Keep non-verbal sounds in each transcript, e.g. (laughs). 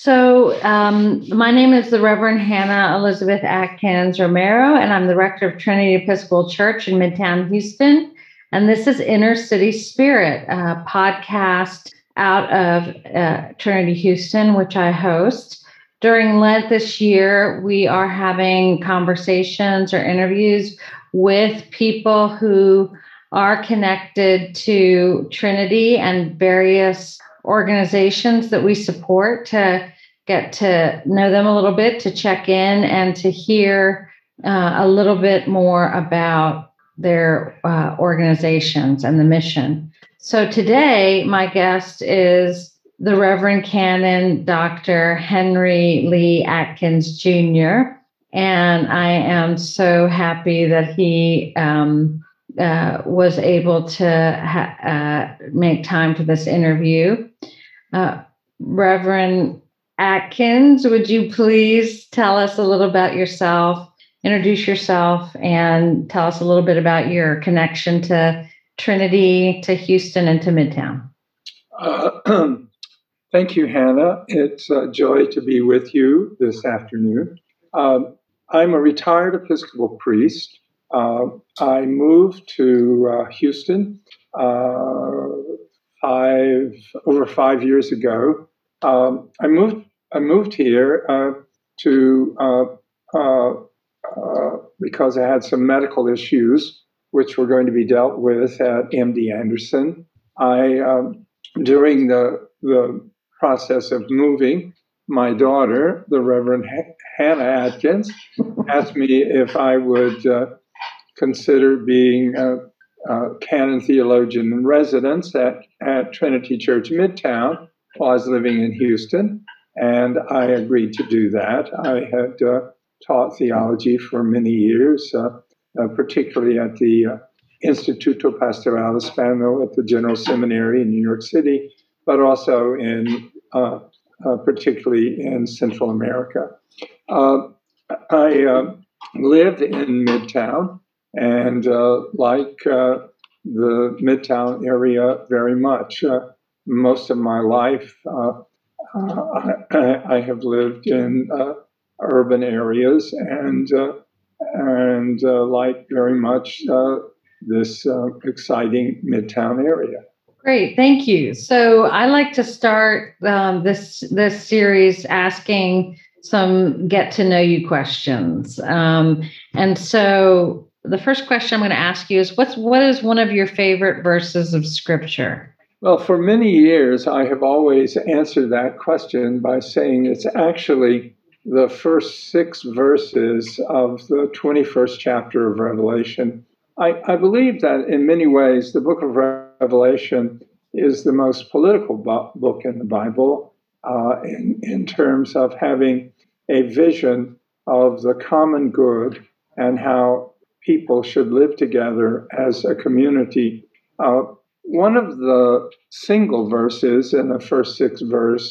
So, um, my name is the Reverend Hannah Elizabeth Atkins Romero, and I'm the rector of Trinity Episcopal Church in Midtown Houston. And this is Inner City Spirit, a podcast out of uh, Trinity Houston, which I host. During Lent this year, we are having conversations or interviews with people who are connected to Trinity and various organizations that we support to get to know them a little bit, to check in, and to hear uh, a little bit more about their uh, organizations and the mission. So today, my guest is the Reverend Canon Dr. Henry Lee Atkins Jr. And I am so happy that he um, uh, was able to ha- uh, make time for this interview. Uh, Reverend Atkins, would you please tell us a little about yourself, introduce yourself, and tell us a little bit about your connection to Trinity, to Houston, and to Midtown? Uh, (clears throat) thank you, Hannah. It's a joy to be with you this afternoon. Um, I'm a retired Episcopal priest. Uh, I moved to uh, Houston uh, five over five years ago. Um, I moved. I moved here to because I had some medical issues which were going to be dealt with at MD Anderson. I um, during the the process of moving, my daughter, the Reverend Hannah Atkins, asked me if I would uh, consider being a, a, canon theologian in residence at, at Trinity Church Midtown while I was living in Houston. And I agreed to do that. I had uh, taught theology for many years, uh, uh particularly at the uh, Instituto Pastoral Hispano at the General Seminary in New York City, but also in uh, uh, particularly in Central America. Uh, I uh, live in Midtown and uh, like uh, the Midtown area very much. most of my life, I, I, have lived in urban areas and and like very much this exciting Midtown area. Great, thank you. So I like to start um, this this series asking some get to know you questions. Um, and so the first question I'm going to ask you is what's what is one of your favorite verses of scripture? Well, for many years I have always answered that question by saying it's actually the first six verses of the 21st chapter of Revelation. I, I believe that in many ways the book of Revelation is the most political book in the Bible uh, in, in terms of having a vision of the common good and how people should live together as a community. Uh, one of the single verses in the first six verse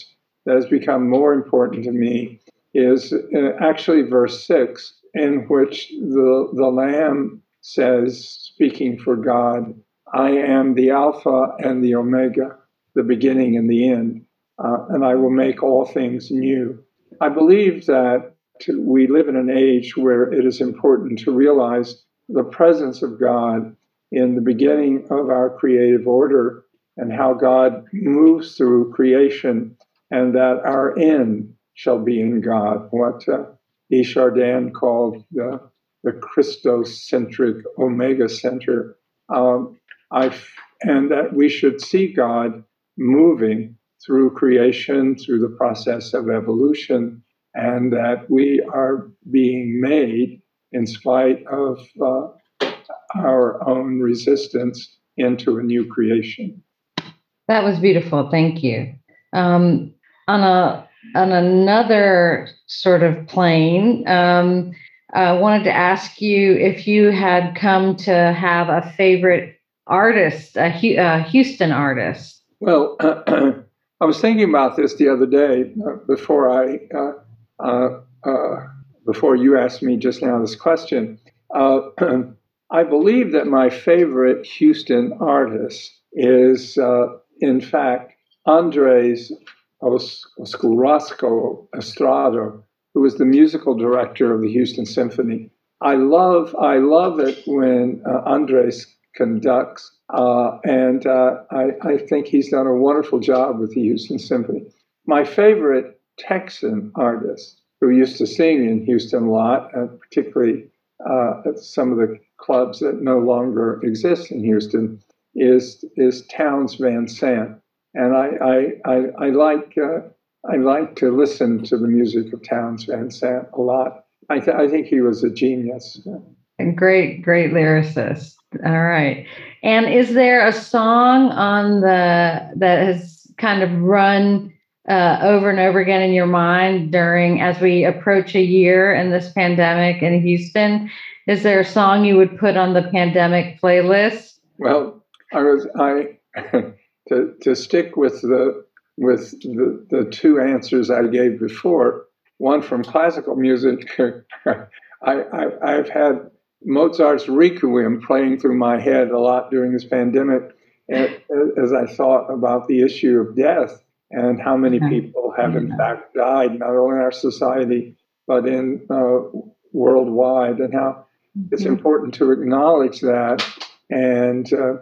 that has become more important to me is uh, actually verse six, in which the, the Lamb says, speaking for God, I am the Alpha and the Omega, the beginning and the end, uh, and I will make all things new. I believe that we live in an age where it is important to realize the presence of God in the beginning of our creative order and how God moves through creation, and that our end shall be in God. What uh. Called the, the Christocentric Omega Center. Um, and that we should see God moving through creation, through the process of evolution, and that we are being made in spite of uh, our own resistance into a new creation. That was beautiful. Thank you. Um, on a on another sort of plane, um, I wanted to ask you if you had come to have a favorite artist, a, a Houston artist? Well, uh, (clears throat) I was thinking about this the other day uh, before I uh, uh, uh before you asked me just now this question. Uh, (clears throat) I believe that my favorite Houston artist is, in fact, Andres Orozco-Estrada, who was the musical director of the Houston Symphony. I love I love it when uh, Andres conducts, uh, and uh, I, I think he's done a wonderful job with the Houston Symphony. My favorite Texan artist who used to sing in Houston a lot, and particularly uh, at some of the clubs that no longer exist in Houston, is is Townes Van Zandt, and I I I, I like uh, I like to listen to the music of Townes Van Zandt a lot. I, th- I think he was a genius. And great, great lyricist. All right. And is there a song on the that has kind of run uh, over and over again in your mind during as we approach a year in this pandemic in Houston? Is there a song you would put on the pandemic playlist? Well, I was I (laughs) to to stick with the with the, the two answers I gave before. One from classical music. (laughs) I, I I've had Mozart's Requiem playing through my head a lot during this pandemic, as I thought about the issue of death and how many people have in fact died, not only in our society but in uh, worldwide, and how it's important to acknowledge that and uh,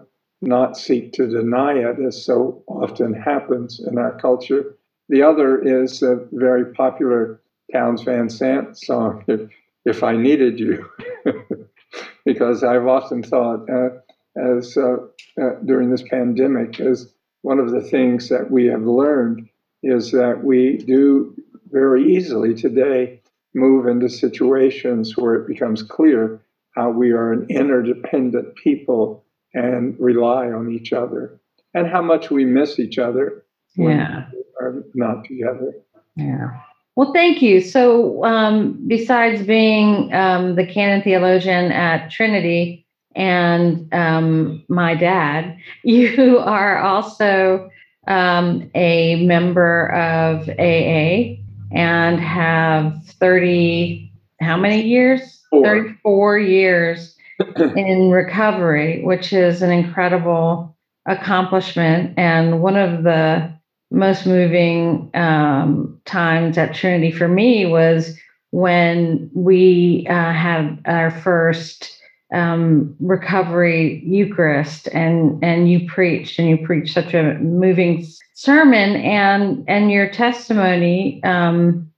not seek to deny it, as so often happens in our culture. The other is a very popular Townes Van Zandt song, If, if I Needed You, (laughs) because I've often thought, uh, as uh, uh, during this pandemic, as one of the things that we have learned is that we do very easily today move into situations where it becomes clear how we are an interdependent people and rely on each other and how much we miss each other yeah. We are not together. Yeah. Well, thank you. So, um, besides being um, the canon theologian at Trinity and um, my dad, (laughs) you are also um, a member of AA and have 30, how many years? Four. 34 years (clears throat) in recovery, which is an incredible accomplishment. And one of the most moving um, times at Trinity for me was when we uh, had our first um, recovery Eucharist, and and you preached, and you preached such a moving sermon, and and your testimony um,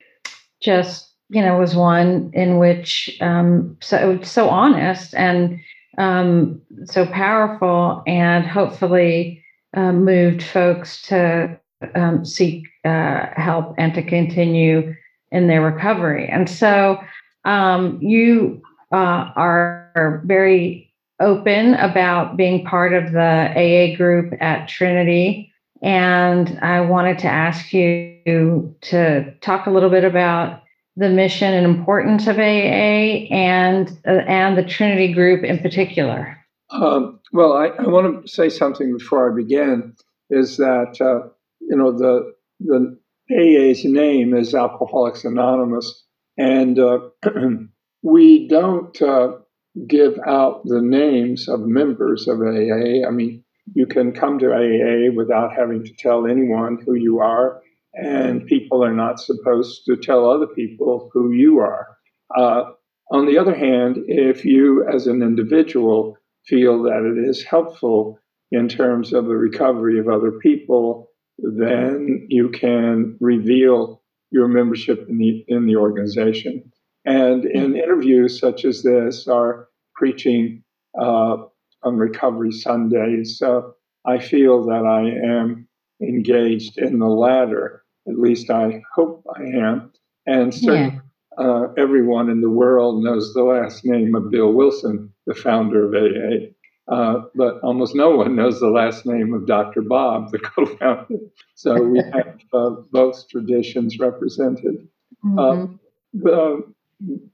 just you know, was one in which um, so so honest and um, so powerful, and hopefully uh, moved folks to um, seek uh, help and to continue in their recovery. And so um, you uh, are very open about being part of the AA group at Trinity. And I wanted to ask you to talk a little bit about the mission and importance of AA and uh, and the Trinity Group in particular? Um, well, I, I, want to say something before I begin. Is that uh, you know the the AA's name is Alcoholics Anonymous, and uh, (clears throat) we don't uh, give out the names of members of AA. I mean, you can come to AA without having to tell anyone who you are and people are not supposed to tell other people who you are. Uh, on the other hand, if you as an individual feel that it is helpful in terms of the recovery of other people, then you can reveal your membership in the in the organization. And in interviews such as this, or preaching uh, on Recovery Sundays, So I feel that I am engaged in the latter at least I hope I am. And certainly yeah. uh, everyone in the world knows the last name of Bill Wilson, the founder of AA. Uh, but almost no one knows the last name of Dr. Bob, the (laughs) co-founder. So we (laughs) have uh, both traditions represented. Mm-hmm. Uh, the,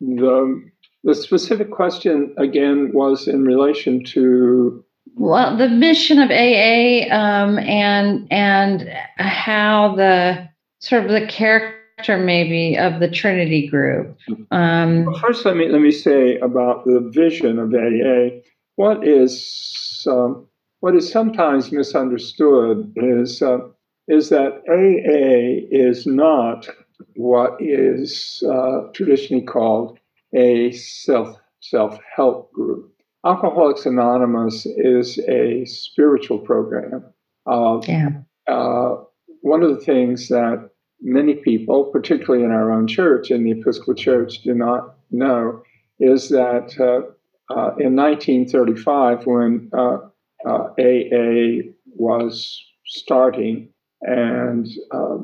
the, the specific question again was in relation to well the mission of AA um, and and how the sort of the character maybe of the Trinity group? Um, well, first, let me let me say about the vision of AA. What is um, what is sometimes misunderstood is uh, is that AA is not what is uh, traditionally called a self self help group. Alcoholics Anonymous is a spiritual program. Uh, yeah. Uh, one of the things that many people, particularly in our own church, in the Episcopal Church, do not know is that uh, uh in 1935, when AA uh, was starting and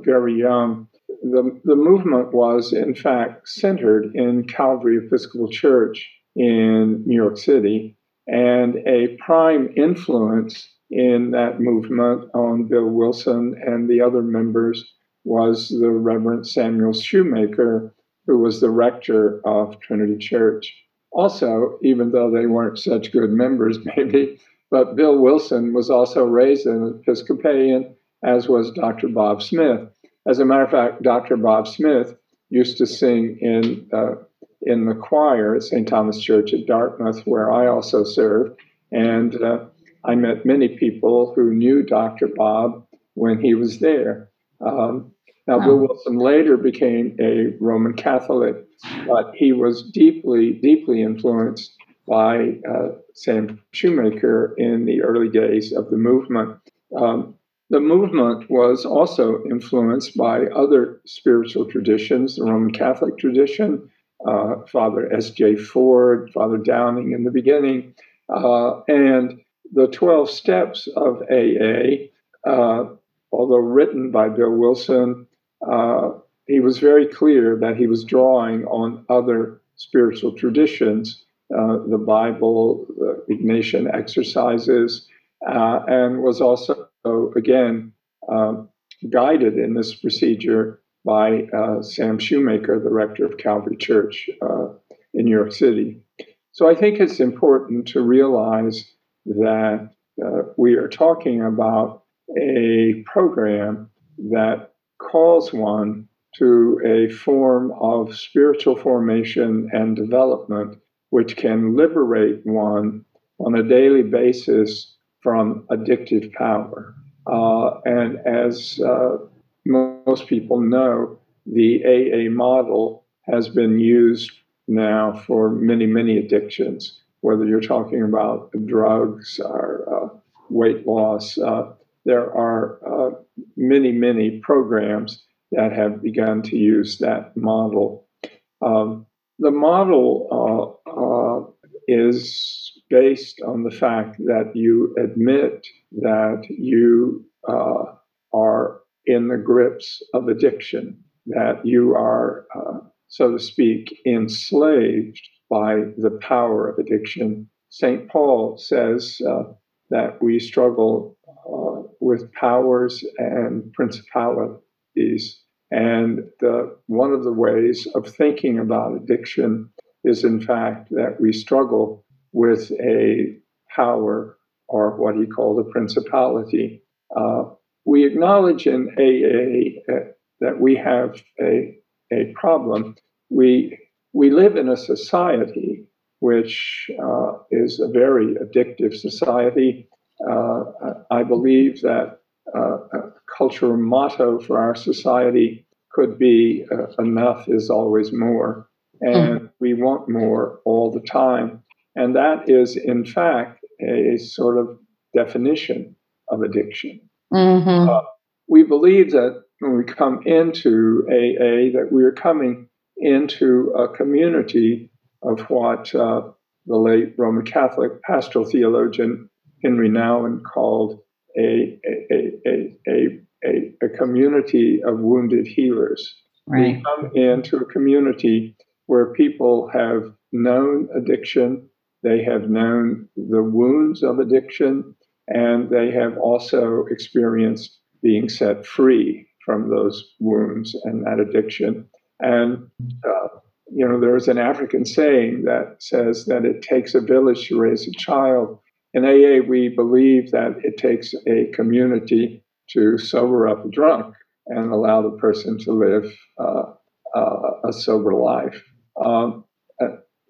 very young, the, the movement was, in fact, centered in Calvary Episcopal Church in New York City. And a prime influence in that movement on Bill Wilson and the other members was the Reverend Samuel Shoemaker, who was the rector of Trinity Church. Also, even though they weren't such good members, (laughs) maybe, but Bill Wilson was also raised an Episcopalian, as was Dr. Bob Smith. As a matter of fact, Dr. Bob Smith used to sing in uh, in the choir at St. Thomas Church at Dartmouth, where I also served. And uh, I met many people who knew Dr. Bob when he was there. Um, now, Bill Wilson later became a Roman Catholic, but he was deeply, deeply influenced by uh, Sam Shoemaker in the early days of the movement. Um, the movement was also influenced by other spiritual traditions, the Roman Catholic tradition, uh, Father S.J. Ford, Father Dowling in the beginning, uh, and the 12 steps of AA, uh, although written by Bill Wilson, uh, he was very clear that he was drawing on other spiritual traditions, uh, the Bible, the Ignatian exercises, uh, and was also, again, um, guided in this procedure by uh, Sam Shoemaker, the rector of Calvary Church uh, in New York City. So I think it's important to realize that uh, we are talking about a program that calls one to a form of spiritual formation and development which can liberate one on a daily basis from addictive power. Uh, and as uh, most people know, the AA model has been used now for many, many addictions, whether you're talking about drugs or uh, weight loss. Uh, there are uh, many, many programs that have begun to use that model. Um, the model uh, is based on the fact that you admit that you uh, are in the grips of addiction, that you are, uh, so to speak, enslaved by the power of addiction. St. Paul says uh, that we struggle uh, with powers and principalities. And the, one of the ways of thinking about addiction is, in fact, that we struggle with a power or what he called a principality. Uh, we acknowledge in AA uh, that we have a, a problem. We, we live in a society which uh, is a very addictive society. Uh, I believe that uh, a cultural motto for our society could be uh, enough is always more. And mm. we want more all the time. And that is, in fact, a sort of definition of addiction. Mm-hmm. Uh, we believe that when we come into AA, that we are coming into a community of what uh, the late Roman Catholic pastoral theologian Henri Nouwen called a, a, a, a, a, a community of wounded healers. Right. We come into a community where people have known addiction, they have known the wounds of addiction, and they have also experienced being set free from those wounds and that addiction. And, uh, you know, there is an African saying that says that it takes a village to raise a child. In AA, we believe that it takes a community to sober up a drunk and allow the person to live uh, uh, a sober life. Um,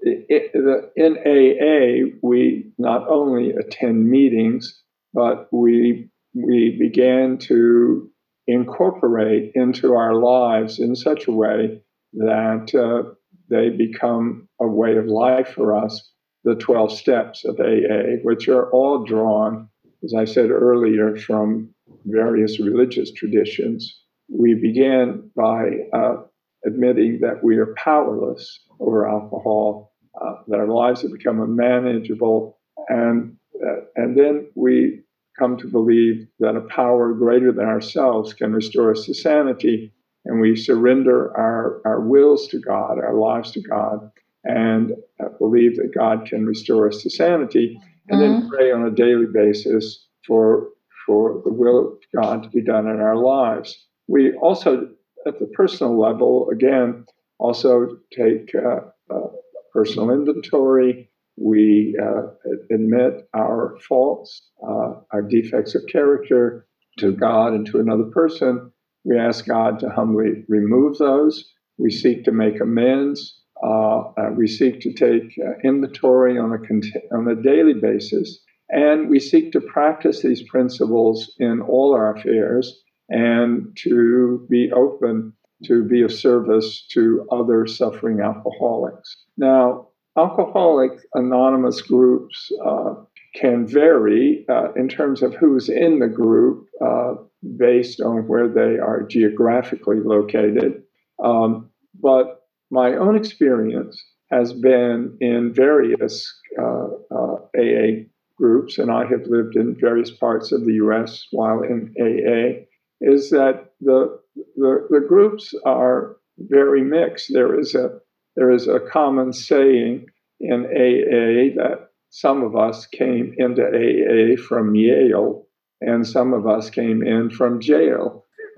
it, the, in AA, we not only attend meetings, but we we began to incorporate into our lives in such a way that uh, they become a way of life for us, the 12 steps of AA, which are all drawn, as I said earlier, from various religious traditions. We began by uh, admitting that we are powerless over alcohol, uh, that our lives have become unmanageable, and uh, and then we come to believe that a power greater than ourselves can restore us to sanity, and we surrender our, our wills to God, our lives to God, and uh, believe that God can restore us to sanity, and mm-hmm. then pray on a daily basis for for the will of God to be done in our lives. We also, at the personal level, again, also take uh, uh, personal inventory. We uh, admit our faults, uh, our defects of character to God and to another person. We ask God to humbly remove those. We seek to make amends. Uh, uh, we seek to take inventory on a, on a daily basis and we seek to practice these principles in all our affairs and to be open to be of service to other suffering alcoholics. Now, Alcoholic Anonymous groups uh, can vary uh, in terms of who's in the group uh, based on where they are geographically located. Um, but my own experience has been in various AA uh, uh, groups, and I have lived in various parts of the US while in AA, is that the, the, the groups are very mixed. There is a there is a common saying in AA that some of us came into AA from Yale and some of us came in from jail. (laughs)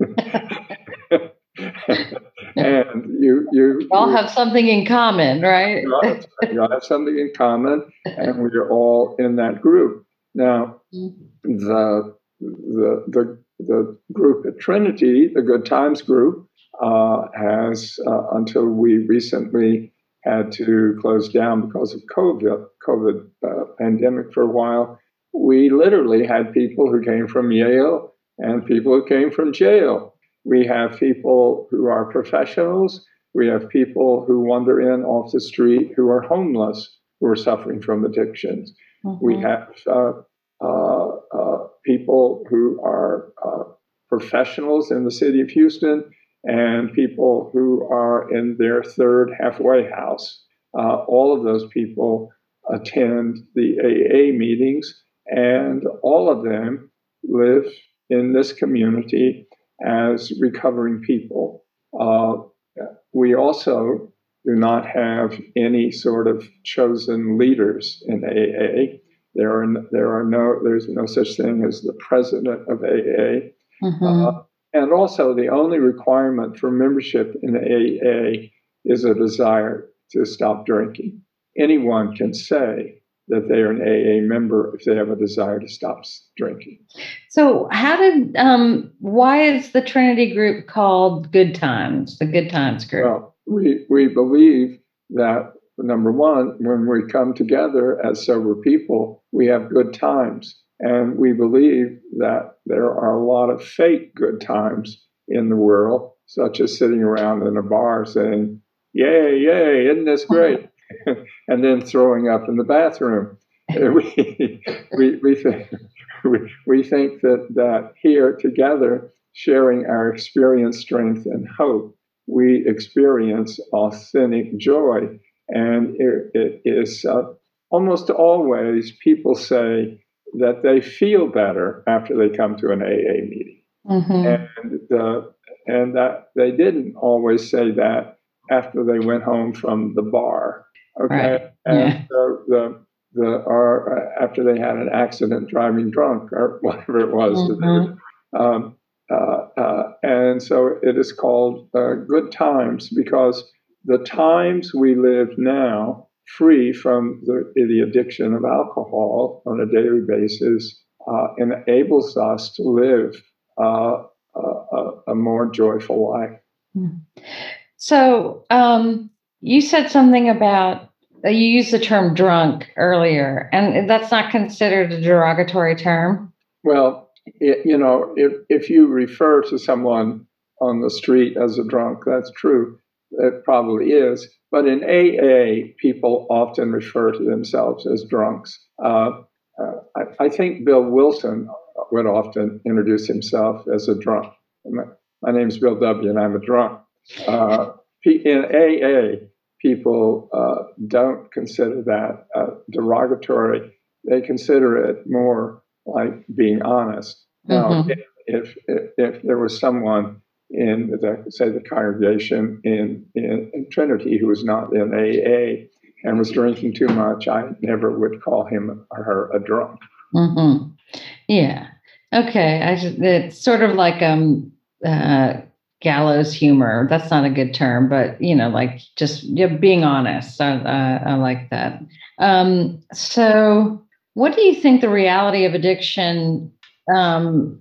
and you you all have something in common, right? you all have something in common, and we're all in that group. Now, mm-hmm. the the the the group at Trinity, the Good Times group, uh, has uh, until we recently had to close down because of COVID COVID uh, pandemic for a while. We literally had people who came from Yale and people who came from jail we have people who are professionals. We have people who wander in off the street who are homeless, who are suffering from addictions. Mm-hmm. We have uh, uh, uh, people who are uh, professionals in the city of Houston and people who are in their third halfway house. Uh, all of those people attend the AA meetings, and all of them live in this community as recovering people. Uh, we also do not have any sort of chosen leaders in AA. There are there are no there's no such thing as the president of AA. Mm-hmm. Uh, and also, the only requirement for membership in AA is a desire to stop drinking. Anyone can say, that they are an AA member if they have a desire to stop drinking. So, how did, um, why is the Trinity group called Good Times, the Good Times group? Well, we, we believe that number one, when we come together as sober people, we have good times. And we believe that there are a lot of fake good times in the world, such as sitting around in a bar saying, Yay, yay, isn't this great? (laughs) and then throwing up in the bathroom. (laughs) we, we, we, think, we, we think that, that here together, sharing our experience, strength, and hope, we experience authentic joy. And it, it is uh, almost always people say that they feel better after they come to an AA meeting. Mm-hmm. And, uh, and that they didn't always say that after they went home from the bar. Okay, right. and yeah. the the or uh, after they had an accident driving drunk or (laughs) whatever it was. Mm-hmm. Um, uh, uh, and so it is called uh, good times because the times we live now, free from the, the addiction of alcohol on a daily basis, uh, enables us to live uh, a, a, more joyful life. Hmm. So, um, you said something about uh, you used the term drunk earlier, and that's not considered a derogatory term. Well, it, you know, if, if you refer to someone on the street as a drunk, that's true. It probably is. But in AA, people often refer to themselves as drunks. Uh, uh, I, I, think Bill Wilson would often introduce himself as a drunk. My, my name is Bill W., and I'm a drunk. Uh, in AA, people uh, don't consider that uh, derogatory. They consider it more like being honest. Now, mm-hmm. if, if, if there was someone in the say the congregation in, in, in Trinity who was not in AA and was drinking too much, I never would call him or her a drunk. Mm-hmm. Yeah. Okay. I it's sort of like um uh, gallows humor. That's not a good term, but you know, like just you being honest. I, uh, I like that. Um, so, what do you think the reality of addiction um,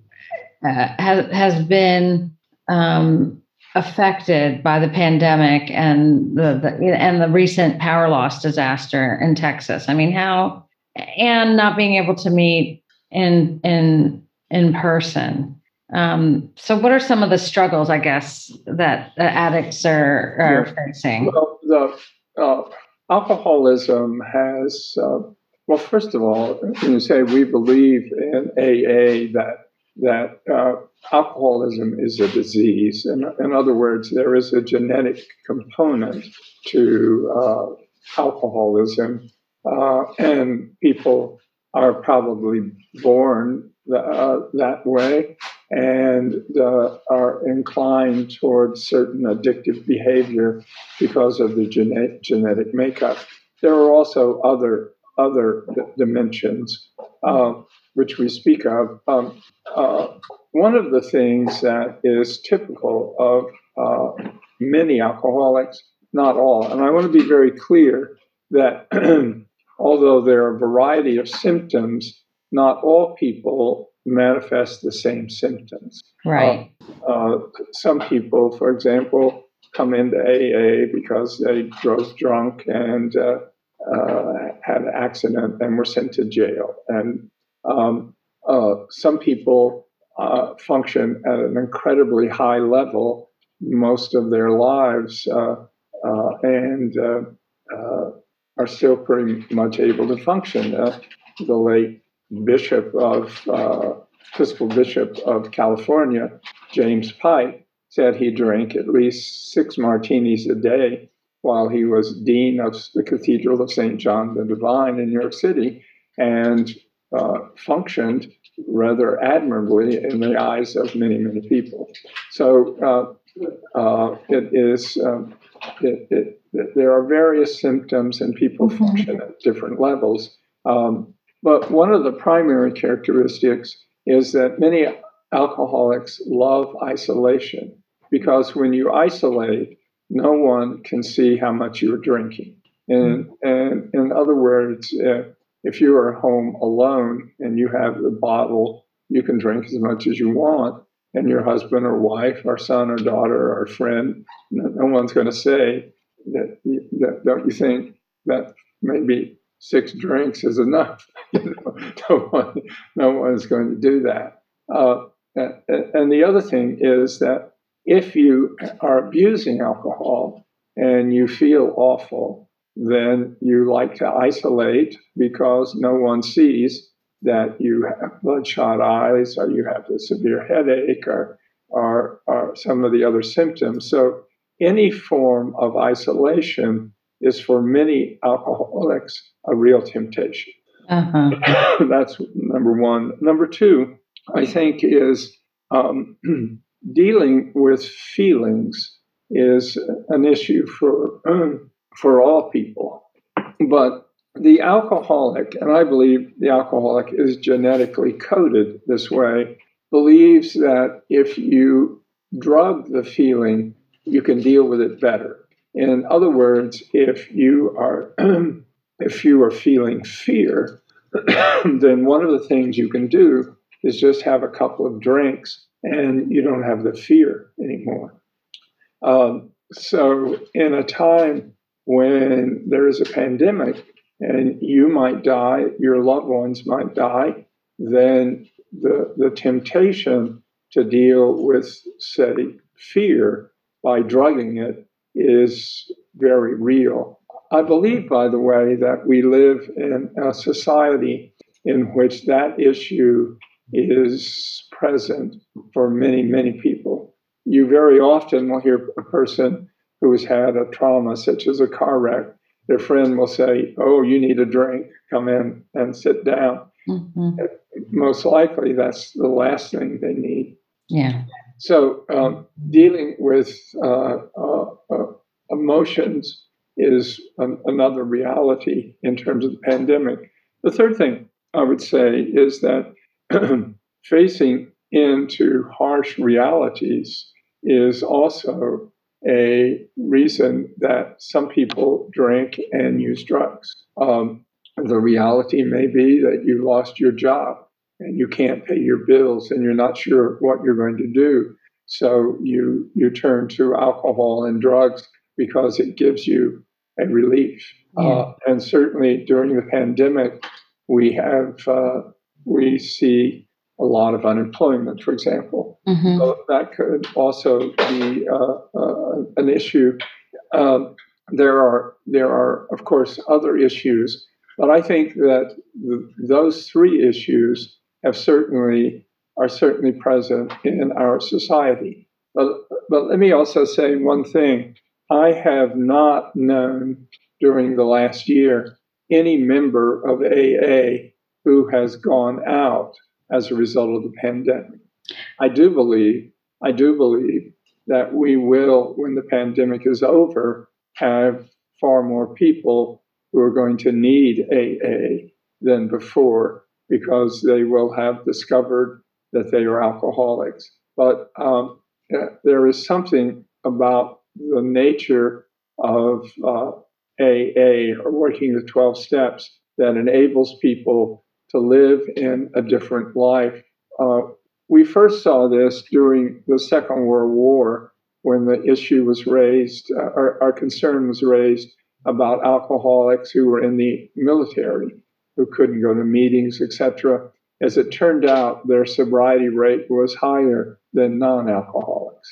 uh, has has been um, affected by the pandemic and the, the and the recent power loss disaster in Texas? I mean, how and not being able to meet in in in person. Um, so, what are some of the struggles, I guess, that addicts are, are yeah. facing? Well, the uh, alcoholism has, uh, well, first of all, you say we believe in AA that that uh, alcoholism is a disease. In, in other words, there is a genetic component to uh, alcoholism, uh, and people are probably born uh, that way and uh, are inclined towards certain addictive behavior because of the gene- genetic makeup. There are also other other d- dimensions uh, which we speak of. Um, uh, one of the things that is typical of uh, many alcoholics, not all, and I want to be very clear that (clears throat) although there are a variety of symptoms, not all people manifest the same symptoms. Right. Uh, uh, some people, for example, come into AA because they drove drunk and uh, uh, had an accident and were sent to jail. And um, uh, some people uh, function at an incredibly high level most of their lives and are still pretty much able to function. the late bishop of uh, Episcopal Bishop of California, James Pike, said he drank at least six martinis a day while he was dean of the Cathedral of St. John the Divine in New York City and uh, functioned rather admirably in the eyes of many, many people. So uh, uh, it is, um, it, it, it, there are various symptoms and people mm-hmm. function at different levels. Um, but one of the primary characteristics is that many alcoholics love isolation because when you isolate, no one can see how much you're drinking. And, and in other words, uh, if you are home alone and you have the bottle, you can drink as much as you want, and your husband or wife or son or daughter or friend, no, no one's going to say that, that, don't you think that maybe six drinks is enough. (laughs) no one, no one's going to do that. Uh, and the other thing is that if you are abusing alcohol and you feel awful, then you like to isolate because no one sees that you have bloodshot eyes or you have a severe headache or, or, or some of the other symptoms. So, any form of isolation is for many alcoholics a real temptation. Uh-huh. (laughs) That's number one. Number two, I think, is um, (clears throat) dealing with feelings is an issue for (clears throat) for all people, but the alcoholic, and I believe the alcoholic is genetically coded this way, believes that if you drug the feeling, you can deal with it better. In other words, if you are (clears throat) if you are feeling fear, (clears throat) then one of the things you can do is just have a couple of drinks and you don't have the fear anymore. Um, so, in a time when there is a pandemic and you might die, your loved ones might die, then the, the temptation to deal with, say, fear by drugging it is very real. I believe, by the way, that we live in a society in which that issue is present for many, many people. You very often will hear a person who has had a trauma, such as a car wreck, their friend will say, Oh, you need a drink, come in and sit down. Mm-hmm. Most likely, that's the last thing they need. Yeah. So, um, dealing with uh, uh, uh, emotions is an, another reality in terms of the pandemic. The third thing I would say is that (clears throat) facing into harsh realities is also a reason that some people drink and use drugs. Um, the reality may be that you lost your job and you can't pay your bills and you're not sure what you're going to do. So you you turn to alcohol and drugs because it gives you a relief. Yeah. Uh, and certainly during the pandemic, we have uh, we see a lot of unemployment, for example. Mm-hmm. So that could also be uh, uh, an issue. Um, there are there are of course other issues, but I think that the, those three issues have certainly are certainly present in our society. But, but let me also say one thing. I have not known during the last year any member of AA who has gone out as a result of the pandemic. I do believe, I do believe that we will, when the pandemic is over, have far more people who are going to need AA than before because they will have discovered that they are alcoholics. But um, there is something about the nature of uh, AA or working the 12 steps that enables people to live in a different life. Uh, we first saw this during the Second World War when the issue was raised, uh, our, our concern was raised about alcoholics who were in the military, who couldn't go to meetings, etc. As it turned out, their sobriety rate was higher than non alcoholics.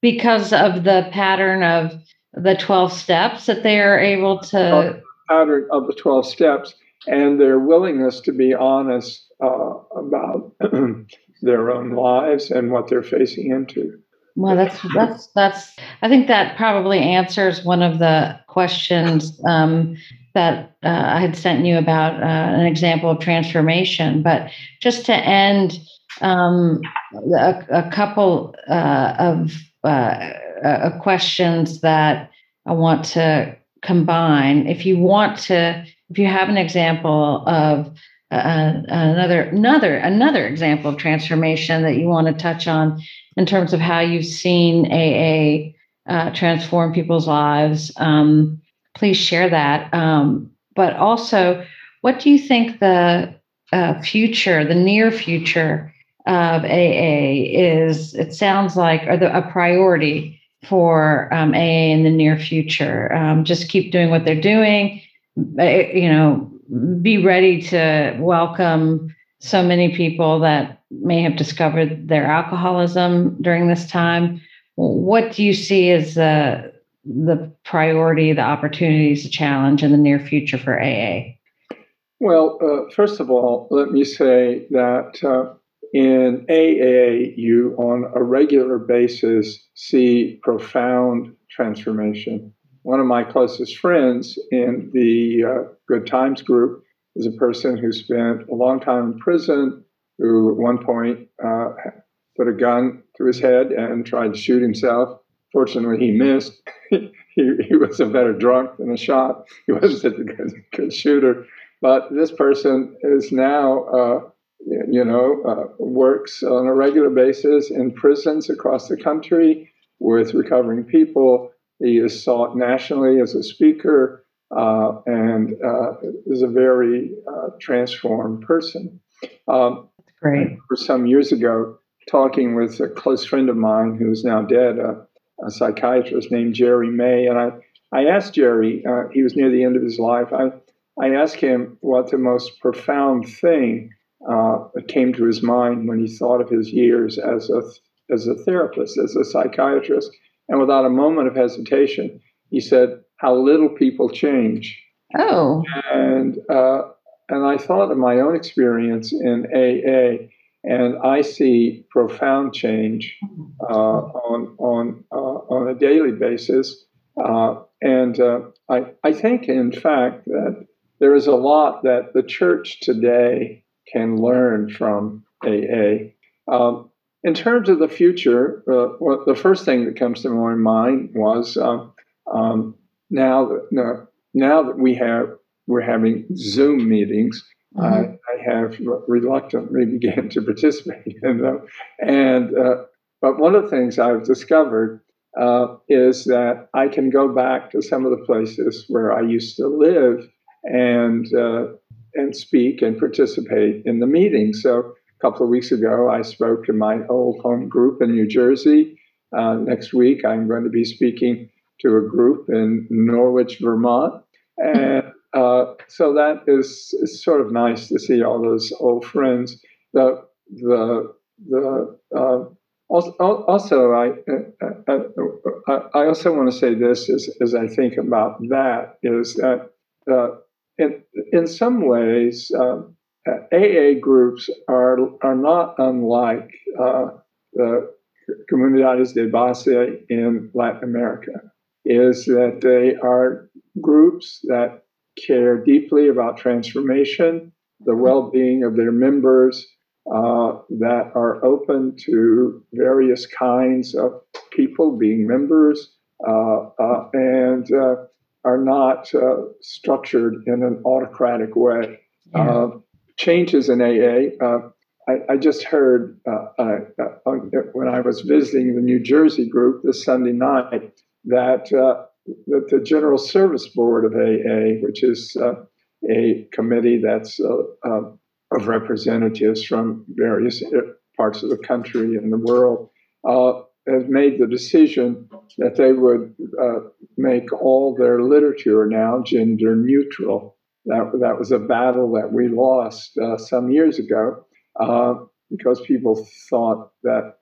Because of the pattern of the 12 steps that they are able to. Pattern of the 12 steps and their willingness to be honest uh, about (clears throat) their own lives and what they're facing into. Well, that's that's that's. I think that probably answers one of the questions um, that uh, I had sent you about uh, an example of transformation. But just to end, um, a, a, couple uh, of uh, questions that I want to combine. If you want to if you have an example of uh, another another another example of transformation that you want to touch on in terms of how you've seen AA uh, transform people's lives, um, please share that. Um, but also, what do you think the uh, future, the near future of AA is? It sounds like, the, a priority for um, AA in the near future. Um, just keep doing what they're doing you know, be ready to welcome so many people that may have discovered their alcoholism during this time. What do you see as the the priority, the opportunities, the challenge in the near future for AA? Well, uh, first of all, let me say that uh, in AA, you on a regular basis see profound transformation one of my closest friends in the uh, Good Times group is a person who spent a long time in prison, who at one point uh, put a gun to his head and tried to shoot himself. Fortunately, he missed. (laughs) he, he was a better drunk than a shot. He wasn't such a good, good shooter. But this person is now, uh, you know, uh, works on a regular basis in prisons across the country with recovering people he is sought nationally as a speaker uh, and uh, is a very uh, transformed person. Um, Great. For some years ago, talking with a close friend of mine who is now dead, a, a psychiatrist named Jerry May, and I, I asked Jerry, uh, he was near the end of his life, I, I asked him what the most profound thing uh, came to his mind when he thought of his years as a as a therapist, as a psychiatrist, and without a moment of hesitation, he said, "How little people change." Oh, and uh, and I thought of my own experience in AA, and I see profound change uh, on on uh, on a daily basis. Uh, and uh, I I think, in fact, that there is a lot that the church today can learn from AA. Um, in terms of the future, uh, well, the first thing that comes to my mind was um, um, now that now that we have we're having Zoom meetings. Mm-hmm. I, I, have reluctantly (laughs) began to participate in them, and uh, but one of the things I've discovered uh, is that I can go back to some of the places where I used to live and uh, and speak and participate in the meetings. So couple of weeks ago, I spoke to my old home group in New Jersey. Uh, next week, I'm going to be speaking to a group in Norwich, Vermont, and uh, so that is, sort of nice to see all those old friends. The the the uh, also, also I, uh, uh, uh, I also want to say this as, as I think about that is that in in some ways AA groups are are not unlike the comunidades de base in Latin America. Is that they are groups that care deeply about transformation, the well being of their members, uh, that are open to various kinds of people being members, uh, uh, and uh, are not uh, structured in an autocratic way. Yeah. Uh, changes in AA. I, I, just heard when I was visiting the New Jersey group this Sunday night that that the General Service Board of AA, which is uh, a committee that's uh, uh, of representatives from various uh, parts of the country and the world, uh, has made the decision that they would uh, make all their literature now gender neutral. That, that was a battle that we lost some years ago because people thought that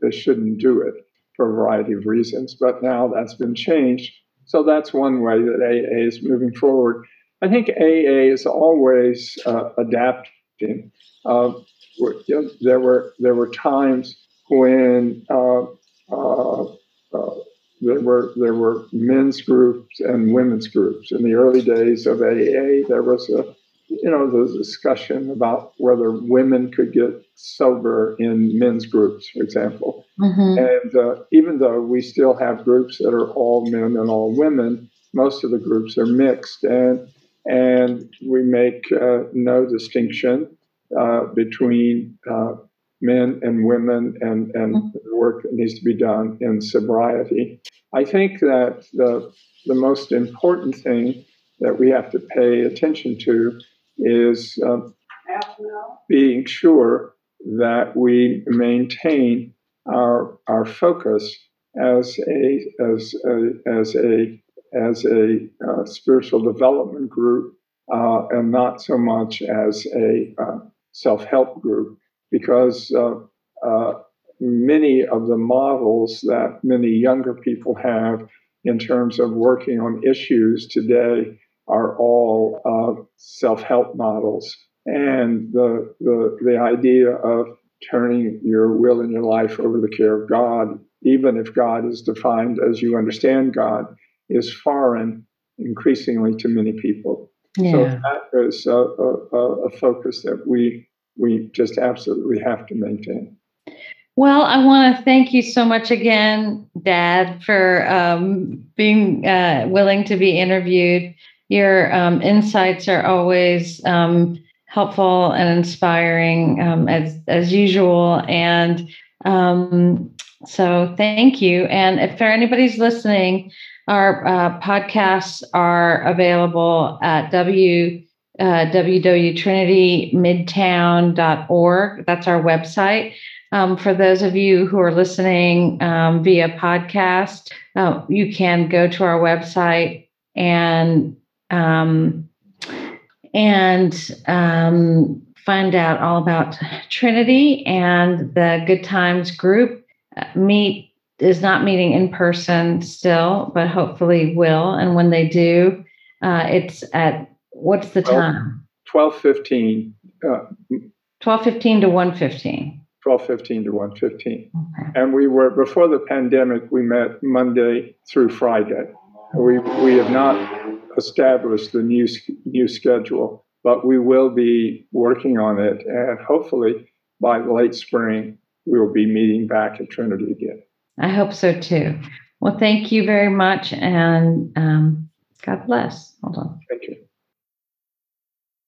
they shouldn't do it for a variety of reasons. But now that's been changed. So that's one way that AA is moving forward. I think AA is always uh, adapting. Uh, you know, there were there were times when uh, uh, uh, there were there were men's groups and women's groups. In the early days of AA, there was a you know, the discussion about whether women could get sober in men's groups, for example. Mm-hmm. And uh, even though we still have groups that are all men and all women, most of the groups are mixed, and and we make uh, no distinction uh, between uh, men and women and and mm-hmm. work that needs to be done in sobriety. I think that the the most important thing that we have to pay attention to is um, being sure that we maintain our our focus as a as a as a as a uh, spiritual development group uh, and not so much as a uh, self-help group because uh, uh, many of the models that many younger people have in terms of working on issues today are all uh, self-help models, and the, the the idea of turning your will and your life over the care of God, even if God is defined as you understand God, is foreign increasingly to many people. Yeah. So that is a, a, a focus that we we just absolutely have to maintain. Well, I want to thank you so much again, Dad, for um, being uh, willing to be interviewed. Your um, insights are always um, helpful and inspiring um, as as usual. And um, so, thank you. And if there anybody's listening, our uh, podcasts are available at w uh, www.trinitymidtown.org. That's our website. Um, for those of you who are listening um, via podcast, uh, you can go to our website and um, and um, find out all about Trinity and the Good Times group, uh, meet is not meeting in person still, but hopefully will. And when they do, uh, it's at what's the Twelve. time? Twelve fifteen, uh, Twelve fifteen to one fifteen. twelve fifteen to one fifteen. Okay. And we were, before the pandemic, we met Monday through Friday. We, we have not established the new, new schedule, but we will be working on it. And hopefully by late spring, we will be meeting back at Trinity again. I hope so too. Well, thank you very much, and um, God bless. Hold on. Thank you.